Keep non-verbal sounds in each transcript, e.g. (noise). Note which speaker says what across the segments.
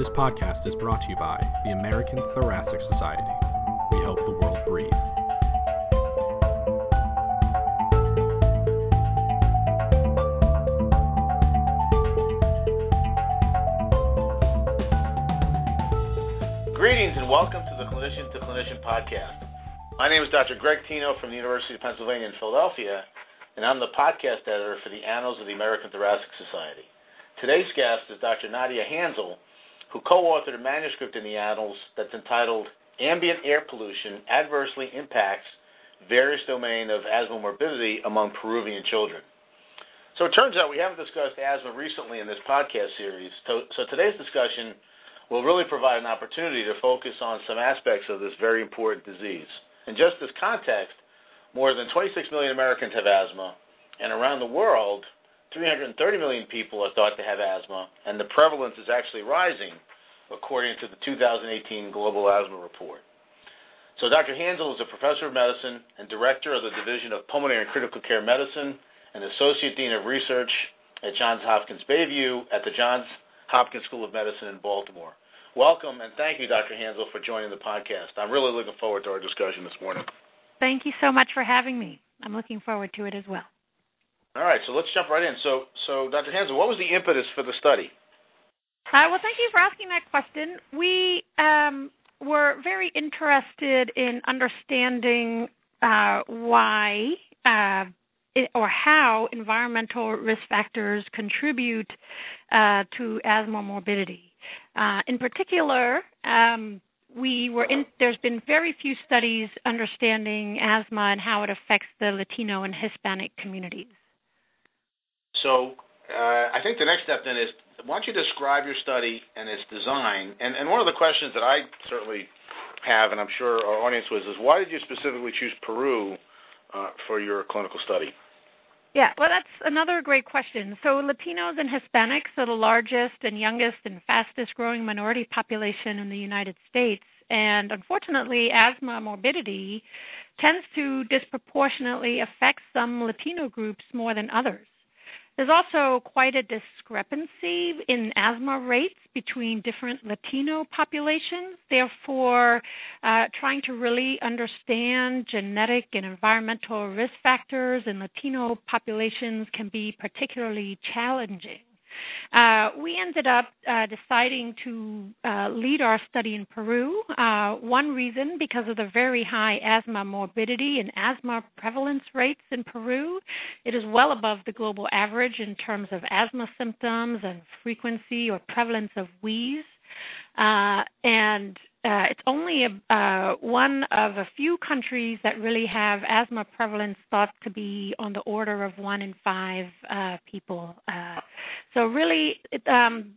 Speaker 1: This podcast is brought to you by the American Thoracic Society. We help the world breathe.
Speaker 2: Greetings and welcome to the Clinician to Clinician podcast. My name is Dr. Greg Tino from the University of Pennsylvania in Philadelphia, and I'm the podcast editor for the Annals of the American Thoracic Society. Today's guest is Dr. Nadia Hansel, who co authored a manuscript in the Annals that's entitled Ambient Air Pollution Adversely Impacts Various Domain of Asthma Morbidity Among Peruvian Children. So it turns out we haven't discussed asthma recently in this podcast series, so, so today's discussion will really provide an opportunity to focus on some aspects of this very important disease. In just this context, more than 26 million Americans have asthma, and around the world, 330 million people are thought to have asthma, and the prevalence is actually rising, according to the 2018 Global Asthma Report. So, Dr. Hansel is a professor of medicine and director of the Division of Pulmonary and Critical Care Medicine and associate dean of research at Johns Hopkins Bayview at the Johns Hopkins School of Medicine in Baltimore. Welcome and thank you, Dr. Hansel, for joining the podcast. I'm really looking forward to our discussion this morning.
Speaker 3: Thank you so much for having me. I'm looking forward to it as well.
Speaker 2: All right, so let's jump right in. So, so Dr. Hansel, what was the impetus for the study?
Speaker 3: Uh, well, thank you for asking that question. We um, were very interested in understanding uh, why uh, it, or how environmental risk factors contribute uh, to asthma morbidity. Uh, in particular, um, we were in there's been very few studies understanding asthma and how it affects the latino and hispanic communities
Speaker 2: so uh, i think the next step then is why don't you describe your study and its design and, and one of the questions that i certainly have and i'm sure our audience was is why did you specifically choose peru uh, for your clinical study
Speaker 3: yeah, well, that's another great question. So, Latinos and Hispanics are the largest and youngest and fastest growing minority population in the United States. And unfortunately, asthma morbidity tends to disproportionately affect some Latino groups more than others. There's also quite a discrepancy in asthma rates between different Latino populations. Therefore, uh, trying to really understand genetic and environmental risk factors in Latino populations can be particularly challenging. Uh, we ended up uh, deciding to uh, lead our study in Peru. Uh, one reason because of the very high asthma morbidity and asthma prevalence rates in Peru. It is well above the global average in terms of asthma symptoms and frequency or prevalence of wheeze. Uh, and uh, it's only a, uh, one of a few countries that really have asthma prevalence thought to be on the order of one in five uh, people. Uh, so really, it, um,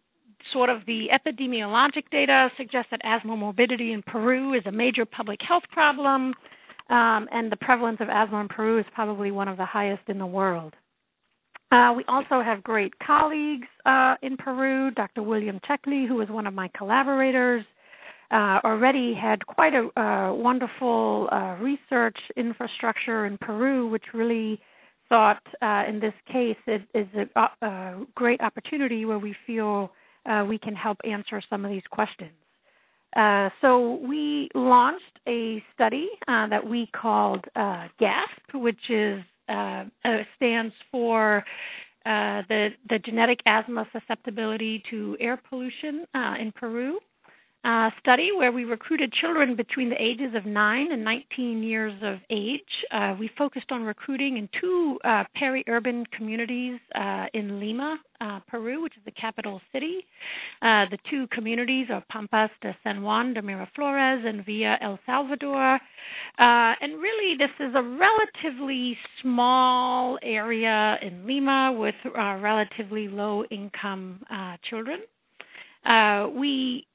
Speaker 3: sort of the epidemiologic data suggests that asthma morbidity in Peru is a major public health problem, um, and the prevalence of asthma in Peru is probably one of the highest in the world. Uh, we also have great colleagues uh, in Peru. Dr. William Checkley, who is one of my collaborators, uh, already had quite a uh, wonderful uh, research infrastructure in Peru, which really thought uh, in this case it is a, a, great opportunity where we feel uh, we can help answer some of these questions. Uh, so we launched a study that we called GASP, which is stands for uh, the, the genetic asthma susceptibility to air pollution uh, in Peru uh, study where we recruited children between the ages of 9 and 19 years of age. Uh, we focused on recruiting in two uh, peri urban communities uh, in Lima, uh, Peru, which is the capital city. Uh, the two communities are Pampas de San Juan de Miraflores and Villa El Salvador. and really, this is a relatively small area in Lima with relatively low income children. we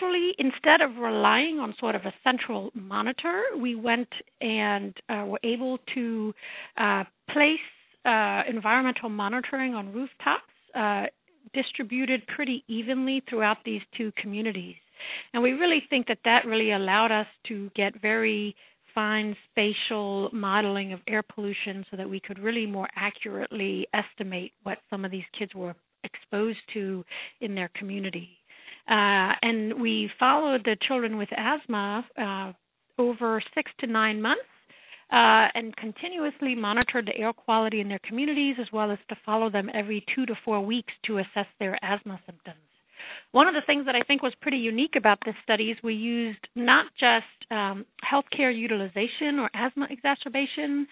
Speaker 3: actually, instead of relying on sort of a central monitor, we went and uh, were able to uh, place uh, environmental monitoring on rooftops uh, distributed pretty evenly throughout these two communities. And we really think that that really allowed us to get very fine spatial modeling of air pollution so that we could really more accurately estimate what some of these kids were exposed to in their community. Uh, and we followed the children with asthma uh, over six to nine months uh, and continuously monitored the air quality in their communities as well as to follow them every two to four weeks to assess their asthma symptoms. One of the things that I think was pretty unique about this study is we used not just um, healthcare utilization or asthma exacerbation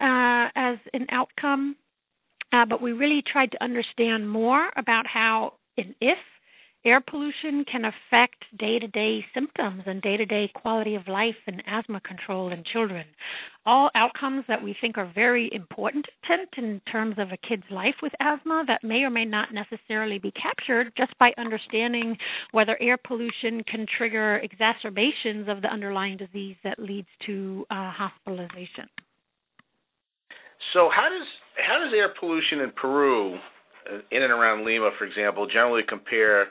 Speaker 3: uh, as an outcome, uh, but we really tried to understand more about how and if air pollution can affect day to day symptoms and day to day quality of life and asthma control in children. All outcomes that we think are very important in terms of a kid's life with asthma that may or may not necessarily be captured just by understanding whether air pollution can trigger exacerbations of the underlying disease that leads to uh, hospitalization.
Speaker 2: So, how does how does air pollution in Peru, uh, in and around Lima, for example, generally compare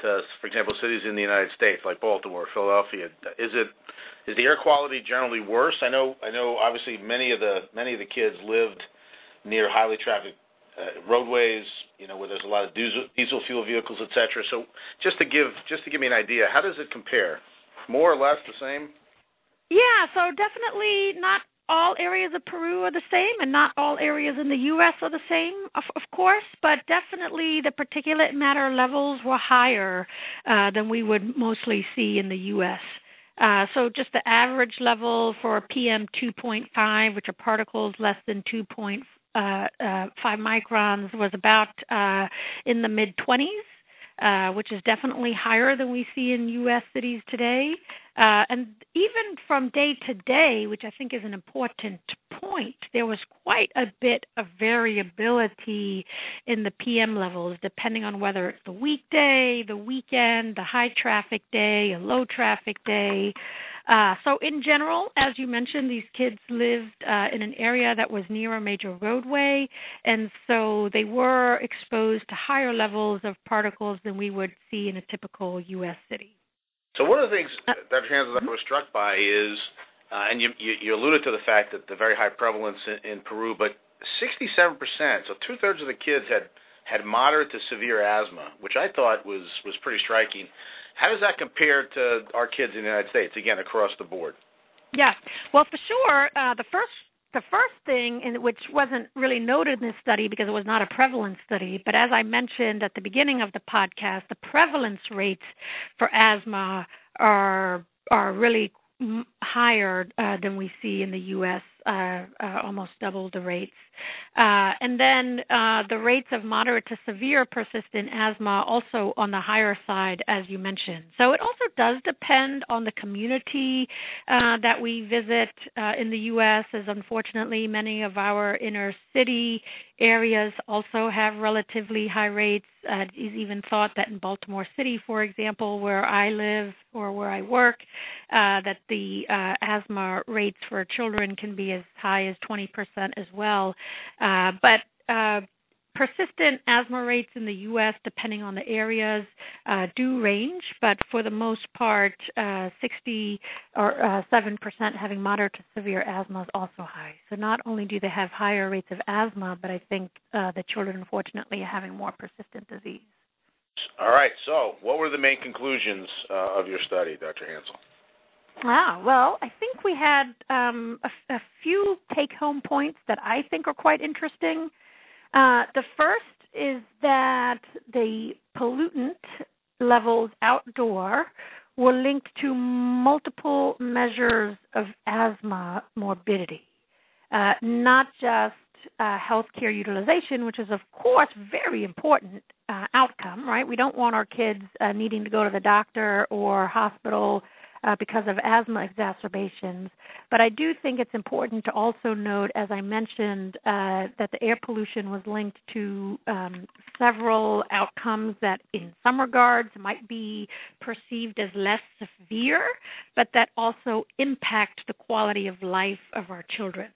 Speaker 2: to, for example, cities in the United States like Baltimore, Philadelphia? Is it is the air quality generally worse? I know I know obviously many of the many of the kids lived near highly trafficked uh, roadways, you know, where there's a lot of diesel, diesel fuel vehicles, etc. So just to give just to give me an idea, how does it compare? More or less the same?
Speaker 3: Yeah, so definitely not all areas of Peru are the same, and not all areas in the U.S. are the same, of, of course, but definitely the particulate matter levels were higher uh, than we would mostly see in the U.S. Uh, so just the average level for PM 2.5, which are particles less than 2.5 uh, uh, microns, was about uh, in the mid 20s. Uh, which is definitely higher than we see in U.S. cities today. Uh, and even from day to day, which I think is an important point, there was quite a bit of variability in the PM levels, depending on whether it's the weekday, the weekend, the high traffic day, a low traffic day. Uh, so, in general, as you mentioned, these kids lived uh, in an area that was near a major roadway, and so they were exposed to higher levels of particles than we would see in a typical U.S. city.
Speaker 2: So, one of the things, uh, that I was struck by is, uh, and you, you, you, alluded to the fact that the very high prevalence in, in Peru, but 67%, so two thirds of the kids had had moderate to severe asthma, which I thought was was pretty striking. How does that compare to our kids in the United States? Again, across the board.
Speaker 3: Yeah, well, for sure, uh, the first the first thing, in, which wasn't really noted in this study because it was not a prevalence study, but as I mentioned at the beginning of the podcast, the prevalence rates for asthma are are really higher uh, than we see in the U.S. Uh, uh, almost double the rates. Uh, and then uh, the rates of moderate to severe persistent asthma also on the higher side, as you mentioned. So it also does depend on the community uh, that we visit in the U.S., as unfortunately many of our inner city areas also have relatively high rates. Uh, it is even thought that in Baltimore City, for example, where I live or where I work, uh, that the uh, asthma rates for children can be as high as 20% as well. Uh, but uh, persistent asthma rates in the U.S., depending on the areas, uh, do range, but for the most part, uh, 60 or uh, 7% having moderate to severe asthma is also high. So not only do they have higher rates of asthma, but I think uh, the children, unfortunately, are having more persistent disease.
Speaker 2: All right. So, what were the main conclusions uh, of your study, Dr. Hansel?
Speaker 3: Ah, well, I think we had um, a, a few take-home points that I think are quite interesting. Uh, the first is that the pollutant levels outdoor were linked to multiple measures of asthma morbidity, uh, not just uh, healthcare utilization, which is, of course, very important uh, outcome, right? We don't want our kids uh, needing to go to the doctor or hospital uh, because of asthma exacerbations. But I do think it's important to also note, as I mentioned, uh, that the air pollution was linked to um, several outcomes that, in some regards, might be perceived as less severe, but that also impact the quality of life of our children.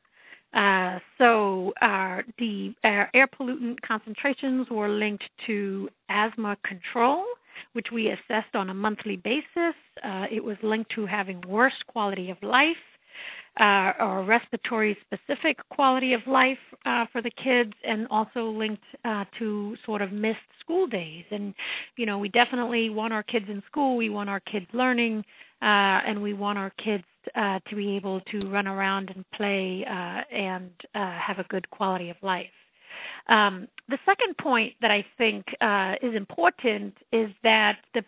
Speaker 3: Uh, so uh, the uh, air pollutant concentrations were linked to asthma control, which we assessed on a monthly basis. Uh, it was linked to having worse quality of life. uh, or respiratory specific quality of life uh, for the kids, and also linked uh, to sort of missed school days. And you know, we definitely want our kids in school. We want our kids learning, uh, and we want our kids uh, to be able to run around and play uh, and uh, have a good quality of life. Um, the second point that I think uh, is important is that the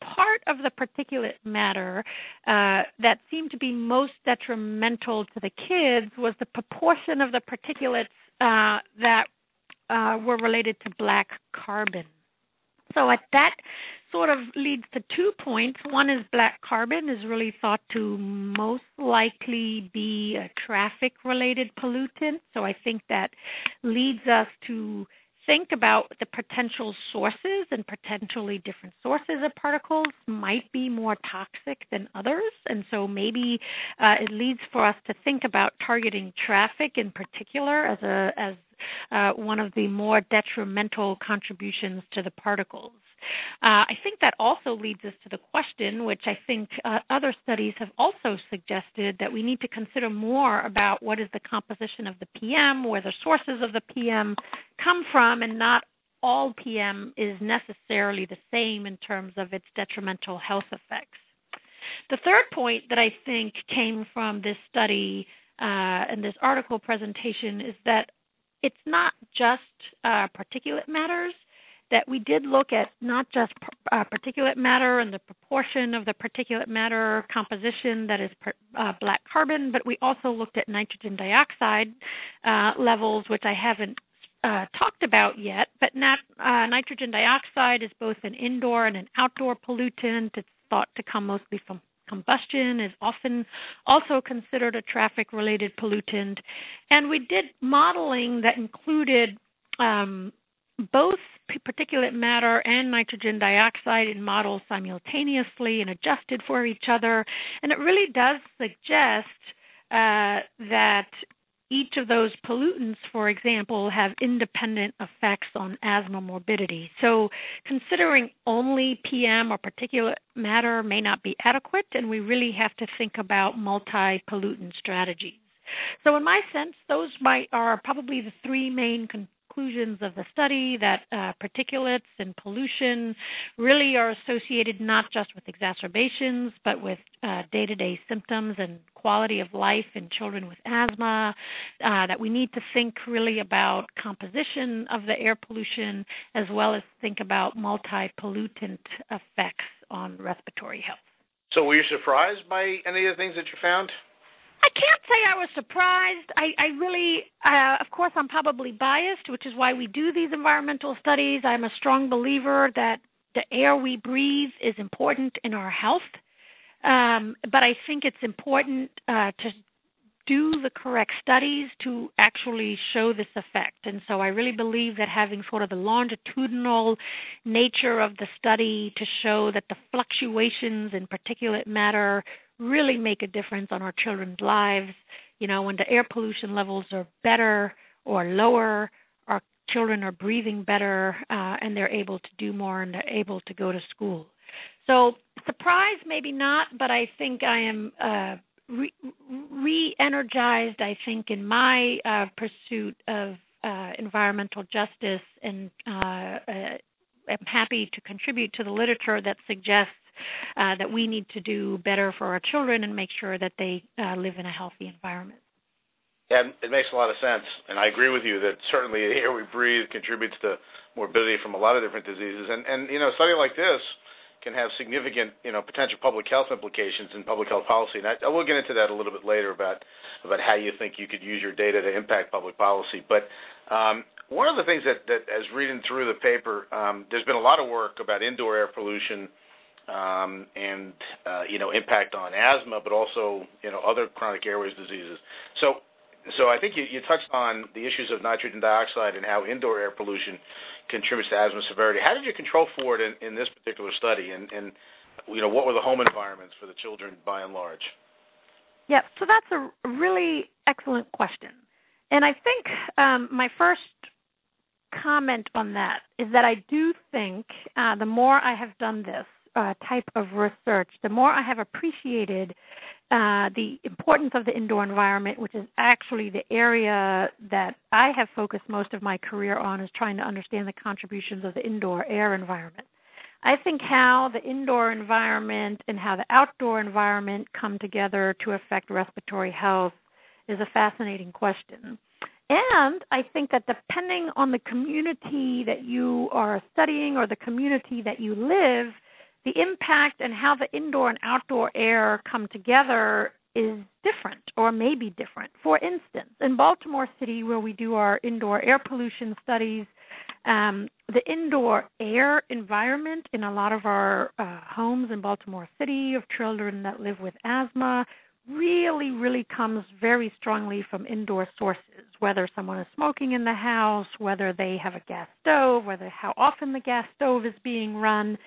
Speaker 3: part of the particulate matter uh, that seemed to be most detrimental to the kids was the proportion of the particulates uh, that uh, were related to black carbon. So at that sort of leads to two points. One is black carbon is really thought to most likely be a traffic related pollutant. So I think that leads us to think about the potential sources and potentially different sources of particles might be more toxic than others. And so maybe uh, it leads for us to think about targeting traffic in particular as a as uh, one of the more detrimental contributions to the particles. Uh, I think that also leads us to the question, which I think uh, other studies have also suggested, that we need to consider more about what is the composition of the PM, where the sources of the PM come from, and not all PM is necessarily the same in terms of its detrimental health effects. The third point that I think came from this study uh, and this article presentation is that it's not just uh, particulate matters that we did look at not just uh, particulate matter and the proportion of the particulate matter composition that is per, uh, black carbon, but we also looked at nitrogen dioxide uh, levels, which I haven't uh, talked about yet. But not, uh, nitrogen dioxide is both an indoor and an outdoor pollutant. It's thought to come mostly from combustion is often also considered a traffic related pollutant and we did modeling that included um, both particulate matter and nitrogen dioxide in models simultaneously and adjusted for each other. And it really does suggest uh, that each of those pollutants, for example, have independent effects on asthma morbidity. So, considering only PM or particulate matter may not be adequate, and we really have to think about multi pollutant strategies. So, in my sense, those might, are probably the three main con- conclusions of the study that uh, particulates and pollution really are associated not just with exacerbations, but with day to day symptoms and quality of life in children with asthma. Uh, that we need to think really about composition of the air pollution as well as think about multi pollutant effects on respiratory health.
Speaker 2: So, were you surprised by any of the things that you found?
Speaker 3: I can't say I was surprised. I, I really, uh, of course, I'm probably biased, which is why we do these environmental studies. I'm a strong believer that the air we breathe is important in our health. Um, but I think it's important uh, to do the correct studies to actually show this effect. And so I really believe that having sort of the longitudinal nature of the study to show that the fluctuations in particulate matter really make a difference on our children's lives. You know, when the air pollution levels are better or lower, our children are breathing better uh, and they're able to do more and they're able to go to school. So, surprise, maybe not, but I think I am uh, re energized, I think, in my uh, pursuit of uh, environmental justice and uh, uh, am happy to contribute to the literature that suggests uh, that we need to do better for our children and make sure that they uh, live in a healthy environment.
Speaker 2: Yeah, it makes a lot of sense, and I agree with you that certainly the air we breathe contributes to morbidity from a lot of different diseases. And and you know, a study like this can have significant you know potential public health implications in public health policy. And I, I will get into that a little bit later about about how you think you could use your data to impact public policy. But um, one of the things that, that as reading through the paper, um, there's been a lot of work about indoor air pollution um, and uh, you know impact on asthma, but also you know other chronic airways diseases. So, so I think you, you touched on the issues of nitrogen dioxide and how indoor air pollution contributes to asthma severity. How did you control for it in, in this particular study, and, and you know what were the home environments for the children by and large?
Speaker 3: Yeah, so that's a really excellent question, and I think um, my first comment on that is that I do think uh, the more I have done this, uh, type of research, the more I have appreciated uh, the importance of the indoor environment, which is actually the area that I have focused most of my career on, is trying to understand the contributions of the indoor air environment. I think how the indoor environment and how the outdoor environment come together to affect respiratory health is a fascinating question. And I think that depending on the community that you are studying or the community that you live, the impact and how the indoor and outdoor air come together is different or may be different. For instance, in Baltimore City, where we do our indoor air pollution studies, um, the indoor air environment in a lot of our uh, homes in Baltimore City of children that live with asthma really, really comes very strongly from indoor sources, whether someone is smoking in the house, whether they have a gas stove, whether how often the gas stove is being run.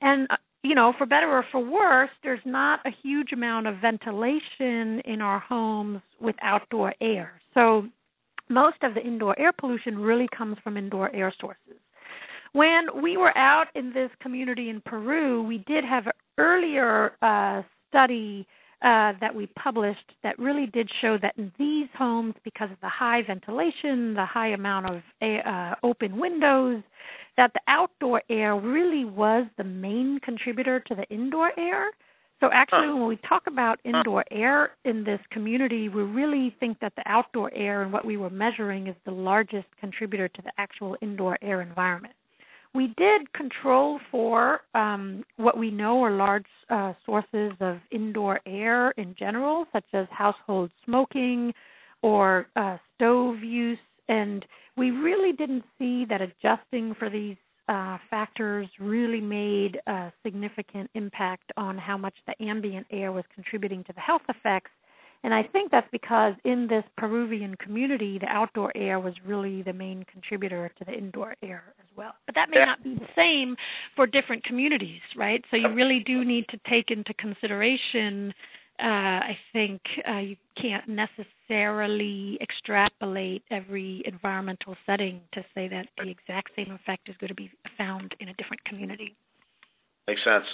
Speaker 3: And uh, you know, for better or for worse, there's not a huge amount of ventilation in our homes with outdoor air. So most of the indoor air pollution really comes from indoor air sources. When we were out in this community in Peru, we did have an earlier uh, study uh, that we published that really did show that in these homes, because of the high ventilation, the high amount of uh, open windows, that the outdoor air really was the main contributor to the indoor air. So actually, when we talk about indoor air in this community, we really think that the outdoor air and what we were measuring is the largest contributor to the actual indoor air environment. We did control for um, what we know are large uh, sources of indoor air in general, such as household smoking or uh, stove use, and we really didn't see that adjusting for these uh, factors really made a significant impact on how much the ambient air was contributing to the health effects. And I think that's because in this Peruvian community, the outdoor air was really the main contributor to the indoor air as well. But that may not be the same for different communities, right? So you really do need to take into consideration uh, I think uh, you can't necessarily extrapolate every environmental setting to say that the exact same effect is going to be found in a different community.
Speaker 2: Makes sense.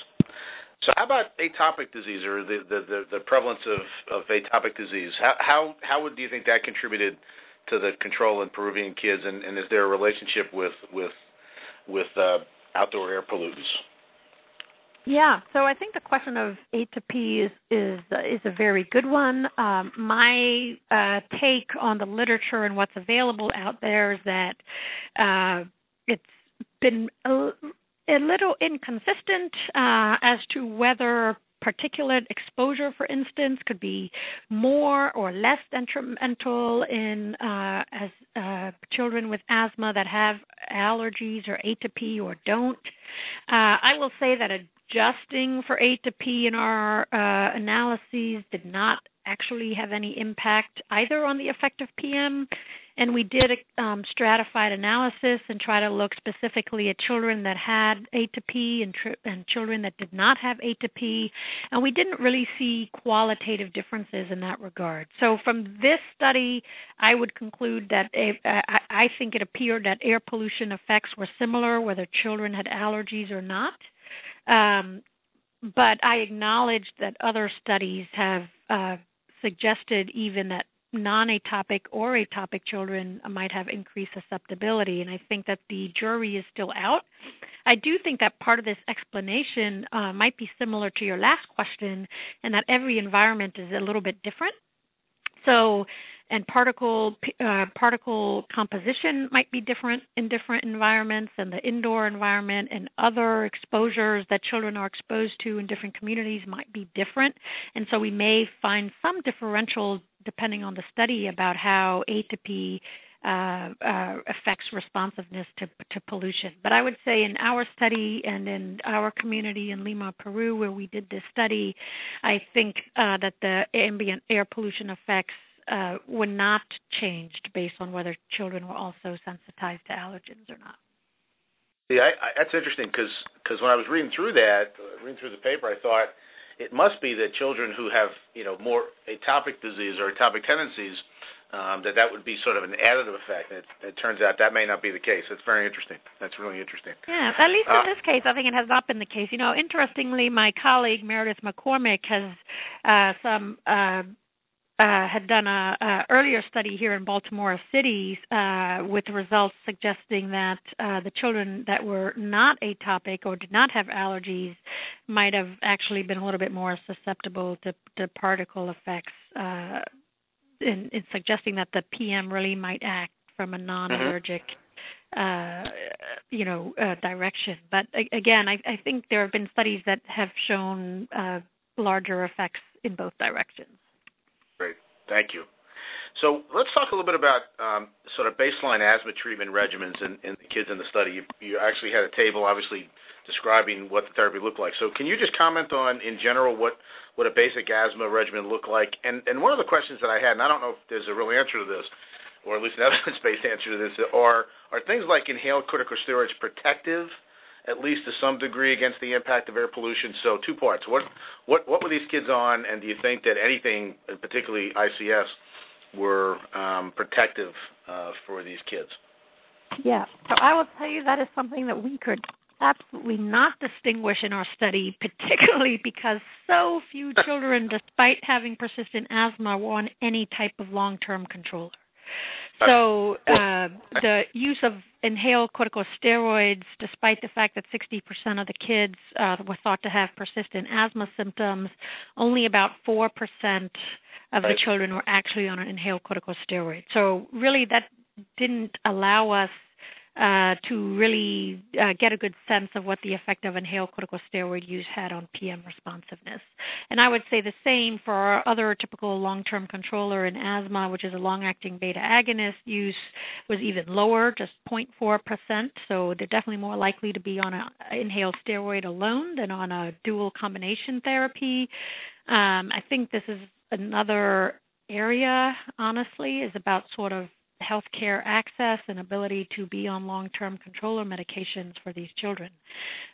Speaker 2: So, how about atopic disease or the the, the, the prevalence of, of atopic disease? How how how would do you think that contributed to the control in Peruvian kids, and, and is there a relationship with with with uh, outdoor air pollutants?
Speaker 3: Yeah, so I think the question of atopy is is is a very good one. Um, my uh, take on the literature and what's available out there is that uh, it's been a, little inconsistent uh, as to whether particulate exposure, for instance, could be more or less detrimental in uh, as uh, children with asthma that have allergies or atopy or don't. Uh, I will say that adjusting for atopy in our uh, analyses did not actually have any impact either on the effect of PM. And we did um, stratified analysis and try to look specifically at children that had atopy and, tr- and children that did not have atopy. And we didn't really see qualitative differences in that regard. So from this study, I would conclude that a, I, I think it appeared that air pollution effects were similar whether children had allergies or not. Um, but I acknowledge that other studies have uh, suggested even that non-atopic or atopic children might have increased susceptibility, and I think that the jury is still out. I do think that part of this explanation uh, might be similar to your last question, and that every environment is a little bit different. So and particle uh, particle composition might be different in different environments and the indoor environment and other exposures that children are exposed to in different communities might be different and so we may find some differential depending on the study about how atopy uh, uh, affects responsiveness to, to pollution. But I would say in our study and in our community in Lima, Peru, where we did this study, I think uh, that the ambient air pollution effects uh, were not changed based on whether children were also sensitized to allergens or not.
Speaker 2: Yeah, I, I, that's interesting because because when I was reading through that, reading through the paper, I thought it must be that children who have you know more atopic disease or atopic tendencies um, that that would be sort of an additive effect. It, it turns out that may not be the case. That's very interesting. That's really interesting.
Speaker 3: Yeah, at least in uh, this case, I think it has not been the case. You know, interestingly, my colleague Meredith McCormick has uh, some. Uh, uh, had done a, a, earlier study here in Baltimore City uh, with results suggesting that uh, the children that were not atopic or did not have allergies might have actually been a little bit more susceptible to, to particle effects uh, in, in suggesting that the PM really might act from a non-allergic, mm-hmm. uh, you know, uh, direction. But again, I, I, think there have been studies that have shown uh, larger effects in both directions.
Speaker 2: Thank you. So let's talk a little bit about um, sort of baseline asthma treatment regimens in, in the kids in the study. You, you, actually had a table, obviously describing what the therapy looked like. So can you just comment on, in general, what what a basic asthma regimen looked like? And and one of the questions that I had, and I don't know if there's a real answer to this, or at least an (laughs) evidence-based answer to this, are are things like inhaled corticosteroids protective? At least to some degree against the impact of air pollution. So two parts. What what what were these kids on, and do you think that anything, particularly ICS, were um, protective uh, for these kids.
Speaker 3: Yeah, so I will tell you that is something that we could absolutely not distinguish in our study, particularly because so few (laughs) children, despite having persistent asthma, were on any type of long term controller. So uh, the use of inhaled corticosteroids, despite the fact that 60% of the kids uh, were thought to have persistent asthma symptoms, only about 4% of the children were actually on an inhaled corticosteroid. So really, that didn't allow us uh, to really uh, get a good sense of what the effect of inhaled corticosteroid use had on PM responsiveness. And I would say the same for our other typical long-term controller in asthma, which is a long-acting beta agonist use, was even lower, just 0.4%. So they're definitely more likely to be on an inhaled steroid alone than on a dual combination therapy. Um, I think this is another area, honestly, is about sort of healthcare access and ability to be on long-term controller medications for these children.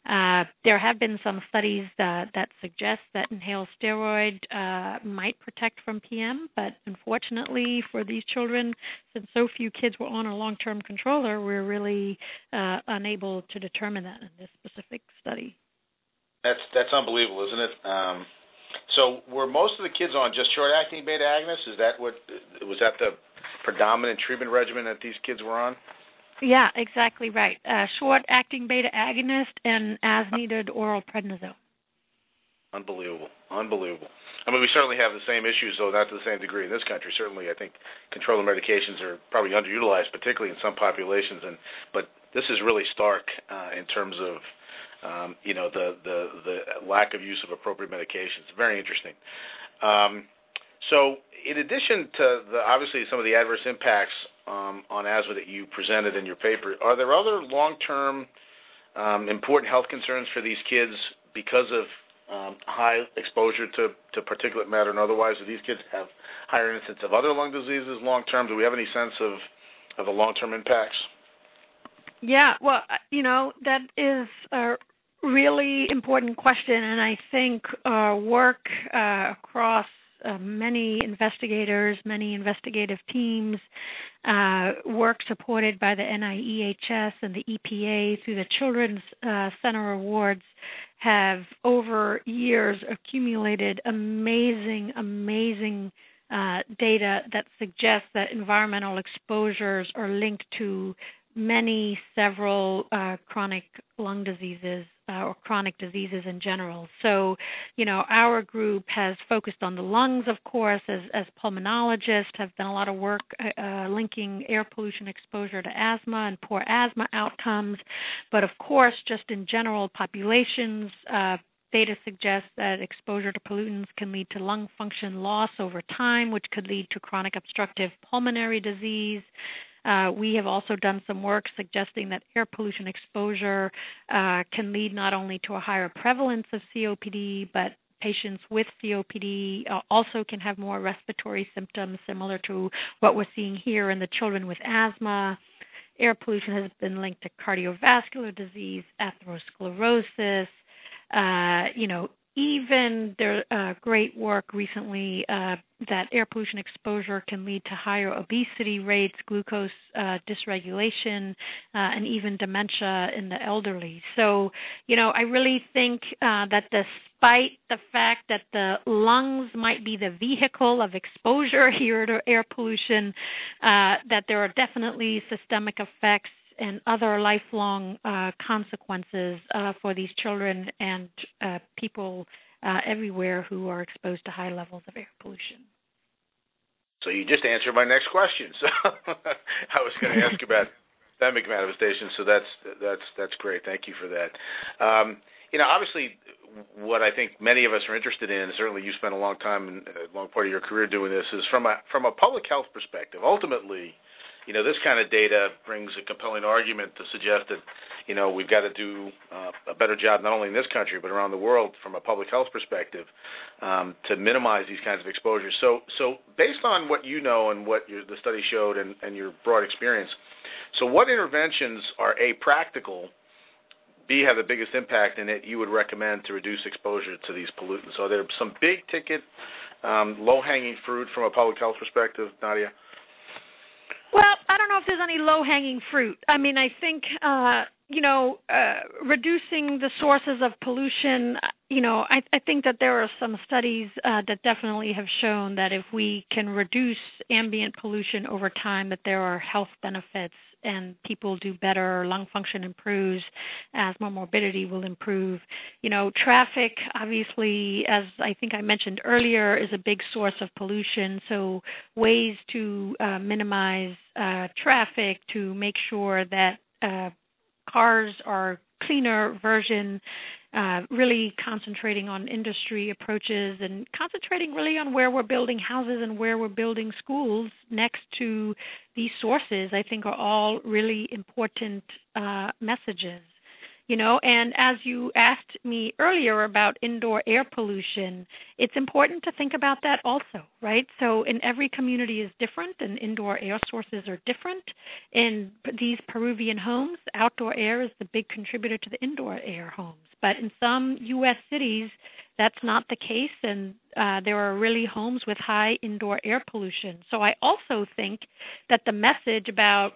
Speaker 3: Uh, there have been some studies that, that suggest that inhaled steroid uh, might protect from PM, but unfortunately for these children, since so few kids were on a long-term controller, we're really uh, unable to determine that in this specific study.
Speaker 2: That's that's unbelievable, isn't it? Um, so were most of the kids on just short-acting beta agonists? Is that what was that the predominant treatment regimen that these kids were on?
Speaker 3: Yeah, exactly right. Uh, short-acting beta agonist and as-needed oral prednisone.
Speaker 2: Unbelievable, unbelievable. I mean, we certainly have the same issues, though not to the same degree in this country. Certainly, I think controller medications are probably underutilized, particularly in some populations. And but this is really stark uh, in terms of um, you know the, the the lack of use of appropriate medications. Very interesting. Um, so, in addition to the obviously some of the adverse impacts um, on asthma that you presented in your paper, are there other long-term um, important health concerns for these kids because of um, high exposure to, to particulate matter and otherwise? Do these kids have higher incidence of other lung diseases long term? Do we have any sense of of the long term impacts?
Speaker 3: Yeah, well, you know that is a really important question, and I think uh, work uh, across uh, many investigators, many investigative teams, uh, work supported by the NIEHS and the EPA through the Children's uh, Center Awards have over years accumulated amazing, amazing uh, data that suggests that environmental exposures are linked to many, several uh, chronic lung diseases uh, or chronic diseases in general. So, you know, our group has focused on the lungs, of course, as, as pulmonologists, have done a lot of work uh, uh, linking air pollution exposure to asthma and poor asthma outcomes. But of course, just in general, populations, uh, data suggests that exposure to pollutants can lead to lung function loss over time, which could lead to chronic obstructive pulmonary disease. Uh, we have also done some work suggesting that air pollution exposure uh, can lead not only to a higher prevalence of COPD, but patients with COPD uh, also can have more respiratory symptoms, similar to what we're seeing here in the children with asthma. Air pollution has been linked to cardiovascular disease, atherosclerosis, uh, you know, even their uh, great work recently uh, that air pollution exposure can lead to higher obesity rates, glucose uh, dysregulation, uh, and even dementia in the elderly. So, you know, I really think uh, that despite the fact that the lungs might be the vehicle of exposure (laughs) here to air pollution, uh, that there are definitely systemic effects and other lifelong uh, consequences uh, for these children and uh, people uh, everywhere who are exposed to high levels of air pollution.
Speaker 2: So you just answered my next question. (laughs) So I was going to ask about systemic manifestations. So that's that's that's great. Thank you for that. Um, you know, obviously, what I think many of us are interested in, certainly you spent a long time and a long part of your career doing this, is from a from a public health perspective. Ultimately, you know, this kind of data brings a compelling argument to suggest that, you know, we've got to do uh, a better job not only in this country but around the world from a public health perspective um, to minimize these kinds of exposures. So, so based on what you know and what your, the study showed and, and your broad experience, so what interventions are a practical, b have the biggest impact, in it you would recommend to reduce exposure to these pollutants? Are there some big ticket, um, low hanging fruit from a public health perspective, Nadia?
Speaker 3: Well, I don't know if there's any low hanging fruit. I mean, I think uh, you know, uh, reducing the sources of pollution. You know, I, I think that there are some studies uh, that definitely have shown that if we can reduce ambient pollution over time, that there are health benefits and people do better, lung function improves, asthma morbidity will improve. You know, traffic, obviously, as I think I mentioned earlier, is a big source of pollution. So, ways to uh, minimize uh, traffic to make sure that uh, cars are cleaner version uh, really concentrating on industry approaches and concentrating really on where we're building houses and where we're building schools next to these sources, I think are all really important uh, messages you know and as you asked me earlier about indoor air pollution it's important to think about that also right? So in every community is different and indoor air sources are different. In these peruvian homes outdoor air is the big contributor to the indoor air homes. But in some us cities that's not the case and uh, there are really homes with high indoor air pollution. So i also think that the message about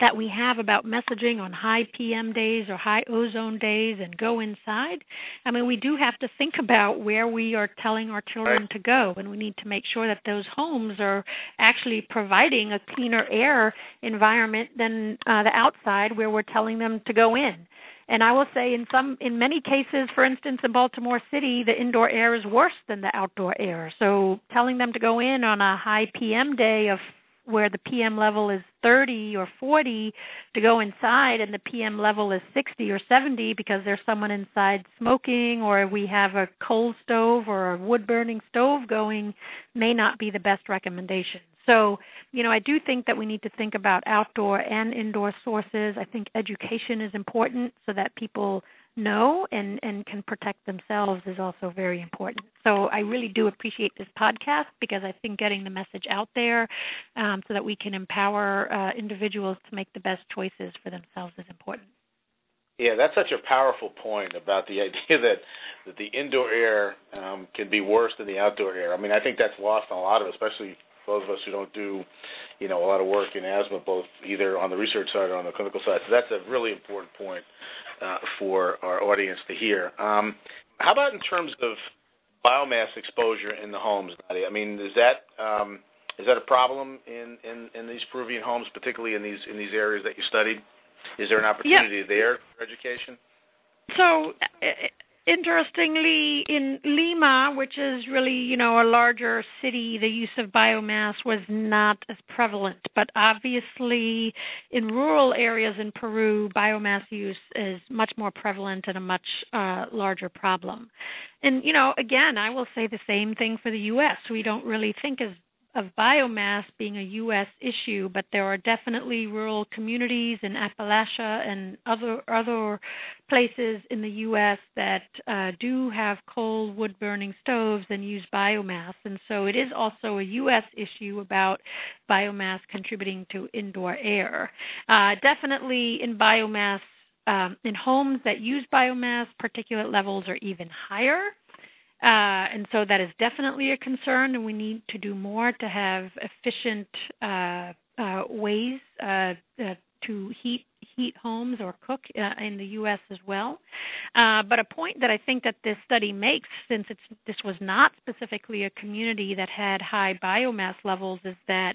Speaker 3: that we have about messaging on high PM days or high ozone days and go inside. I mean, we do have to think about where we are telling our children to go, and we need to make sure that those homes are actually providing a cleaner air environment than uh, the outside where we're telling them to go in. And I will say, in some, in many cases, for instance, in Baltimore City, the indoor air is worse than the outdoor air. So telling them to go in on a high PM day of where the PM level is 30 or 40 to go inside and the PM level is 60 or 70 because there's someone inside smoking or we have a coal stove or a wood burning stove going may not be the best recommendation. So, you know, I do think that we need to think about outdoor and indoor sources. I think education is important so that people know and and can protect themselves is also very important. So I really do appreciate this podcast because I think getting the message out there um, so that we can empower uh, individuals to make the best choices for themselves is important.
Speaker 2: Yeah, that's such a powerful point about the (laughs) idea that that the indoor air um, can be worse than the outdoor air. I mean, I think that's lost on a lot of, especially those of us who don't do, you know, a lot of work in asthma, both either on the research side or on the clinical side. So that's a really important point uh, for our audience to hear. Um, how about in terms of biomass exposure in the homes, Nadia? I mean, is that um, is that a problem in, in, in these Peruvian homes, particularly in these in these areas that you studied? Is there an opportunity
Speaker 3: yeah.
Speaker 2: there for education?
Speaker 3: So Interestingly, in Lima, which is really, you know, a larger city, the use of biomass was not as prevalent. But obviously, in rural areas in Peru, biomass use is much more prevalent and a much uh, larger problem. And, you know, again, I will say the same thing for the U.S. We don't really think as of biomass being a U.S. issue, but there are definitely rural communities in Appalachia and other other places in the U.S. that uh, do have coal wood burning stoves and use biomass, and so it is also a U.S. issue about biomass contributing to indoor air. Uh, definitely in biomass um, in homes that use biomass, particulate levels are even higher Uh, and so that is definitely a concern, and we need to do more to have efficient uh, uh, ways uh, uh, to heat heat homes or cook uh, in the U.S. as well. but a point that I think that this study makes, since this was not specifically a community that had high biomass levels, is that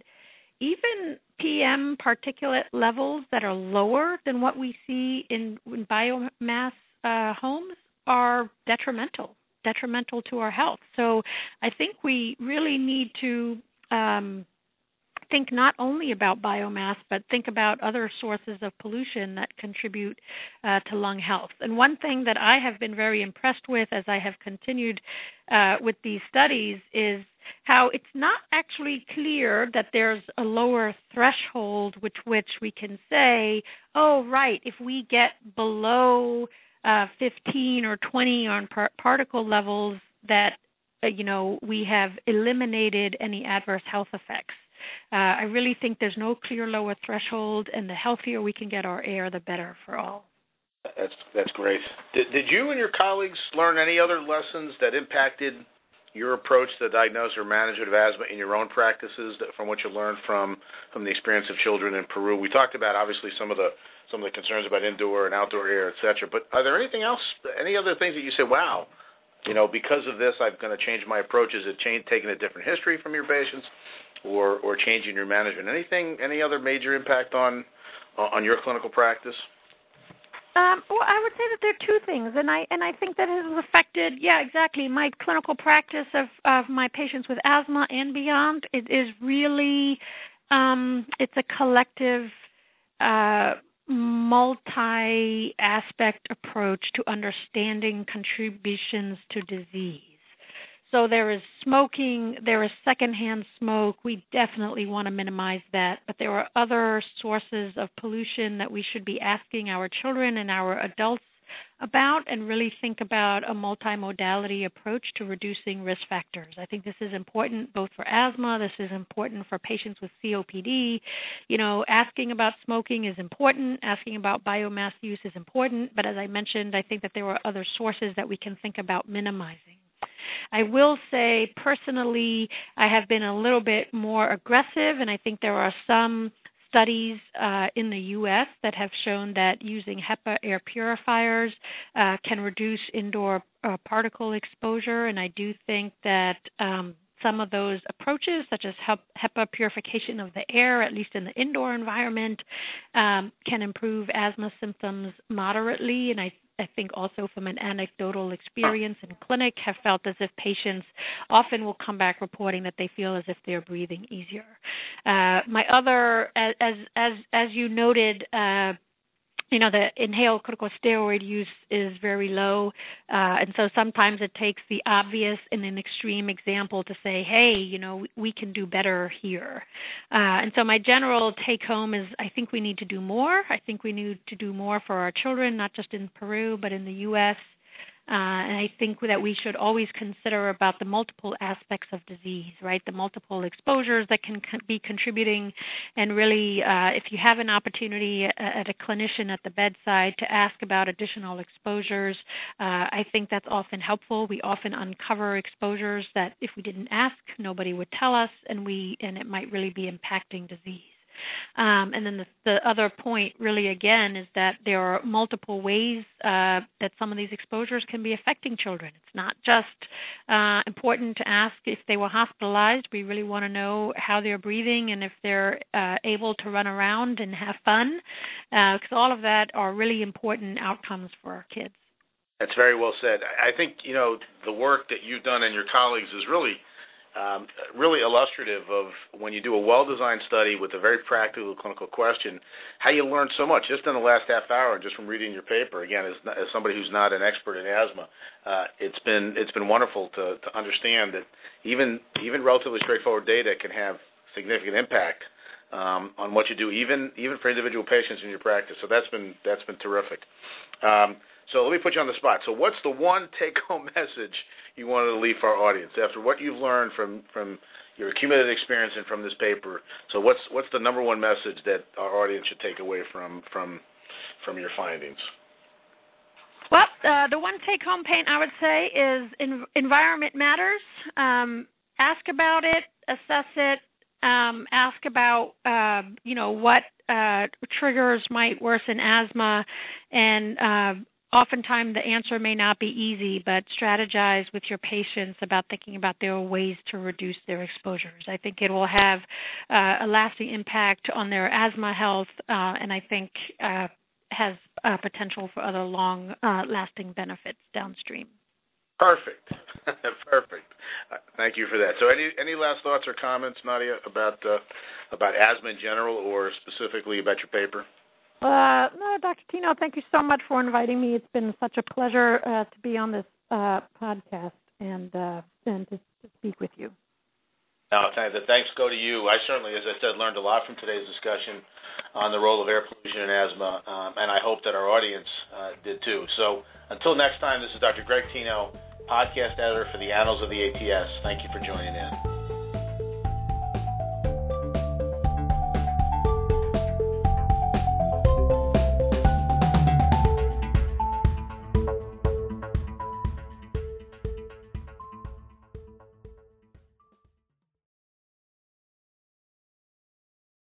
Speaker 3: even PM particulate levels that are lower than what we see in, in biomass homes are detrimental detrimental to our health. So I think we really need to um, think not only about biomass, but think about other sources of pollution that contribute uh, to lung health. And one thing that I have been very impressed with as I have continued uh, with these studies is how it's not actually clear that there's a lower threshold with which we can say, oh, right, if we get below uh, 15 or 20 on par- particle levels that uh, you know we have eliminated any adverse health effects. Uh, I really think there's no clear lower threshold, and the healthier we can get our air, the better for all.
Speaker 2: That's that's great. Did, did you and your colleagues learn any other lessons that impacted your approach to the diagnosis or management of asthma in your own practices that, from what you learned from from the experience of children in Peru? We talked about obviously some of the some of the concerns about indoor and outdoor air, et cetera. But are there anything else, any other things that you say, wow, you know, because of this, I'm going to change my approach? Is it change, taking a different history from your patients, or or changing your management? Anything, any other major impact on on your clinical practice?
Speaker 3: Um, well, I would say that there are two things, and I and I think that has affected, yeah, exactly, my clinical practice of of my patients with asthma and beyond. It is really, um, it's a collective uh, multi aspect approach to understanding contributions to disease. So there is smoking, there is secondhand smoke. We definitely want to minimize that, but there are other sources of pollution that we should be asking our children and our adults about and really think about a multimodality approach to reducing risk factors. I think this is important both for asthma, this is important for patients with COPD. You know, asking about smoking is important, asking about biomass use is important, but as I mentioned, I think that there are other sources that we can think about minimizing. I will say personally, I have been a little bit more aggressive, and I think there are some studies uh, in the U.S. that have shown that using HEPA air purifiers uh, can reduce indoor uh, particle exposure, and I do think that um, some of those approaches, such as HEPA purification of the air, at least in the indoor environment, um, can improve asthma symptoms moderately. And I I think also from an anecdotal experience in clinic have felt as if patients often will come back reporting that they feel as if they're breathing easier. Uh, my other, as as as you noted, uh, you know the inhaled corticosteroid use is very low uh, and so sometimes it takes the obvious and an extreme example to say hey you know we can do better here. Uh, and so my general take home is i think we need to do more. I think we need to do more for our children not just in peru but in the us uh, and I think that we should always consider about the multiple aspects of disease, right? The multiple exposures that can be contributing, and really, uh, if you have an opportunity uh, at a clinician at the bedside to ask about additional exposures, uh, I think that's often helpful. We often uncover exposures that if we didn't ask, nobody would tell us, and we and it might really be impacting disease. Um, and then the, the, other point, really, again, is that there are multiple ways uh, that some of these exposures can be affecting children. It's not just uh, important to ask if they were hospitalized. We really want to know how they're breathing and if they're uh, able to run around and have fun, because uh, all of that are really important outcomes for our kids.
Speaker 2: That's very well said. I think you know the work that you've done and your colleagues is really um, really illustrative of when you do a well-designed study with a very practical clinical question, how you learn so much just in the last half hour, just from reading your paper. Again, as, as somebody who's not an expert in asthma, uh, it's been it's been wonderful to, to understand that even even relatively straightforward data can have significant impact um, on what you do, even even for individual patients in your practice. So that's been that's been terrific. Um, so let me put you on the spot. So what's the one take-home (laughs) message you wanted to leave for our audience after what you've learned from from your accumulated experience and from this paper? So what's what's the number one message that our audience should take away from from from your findings?
Speaker 3: Well, uh, the one take-home pain I would say is in, environment matters. Um, ask about it, assess it, um, ask about uh, you know what uh, triggers might worsen asthma, and uh, oftentimes the answer may not be easy, but strategize with your patients about thinking about their ways to reduce their exposures. I think it will have uh, a lasting impact on their asthma health, uh, and I think uh, has potential for other long-lasting benefits downstream.
Speaker 2: Perfect, (laughs) perfect. Thank you for that. So, any any last thoughts or comments, Nadia, about uh, about asthma in general, or specifically about your paper?
Speaker 3: Uh, Dr. Tino, thank you so much for inviting me. It's been such a pleasure uh, to be on this uh, podcast and uh, and to, to, speak with you.
Speaker 2: No, the thanks go to you. I certainly, as I said, learned a lot from today's discussion on the role of air pollution in asthma, um, and I hope that our audience uh, did too. So until next time, this is Dr. Greg Tino, podcast editor for the Annals of the ATS. Thank you for joining in.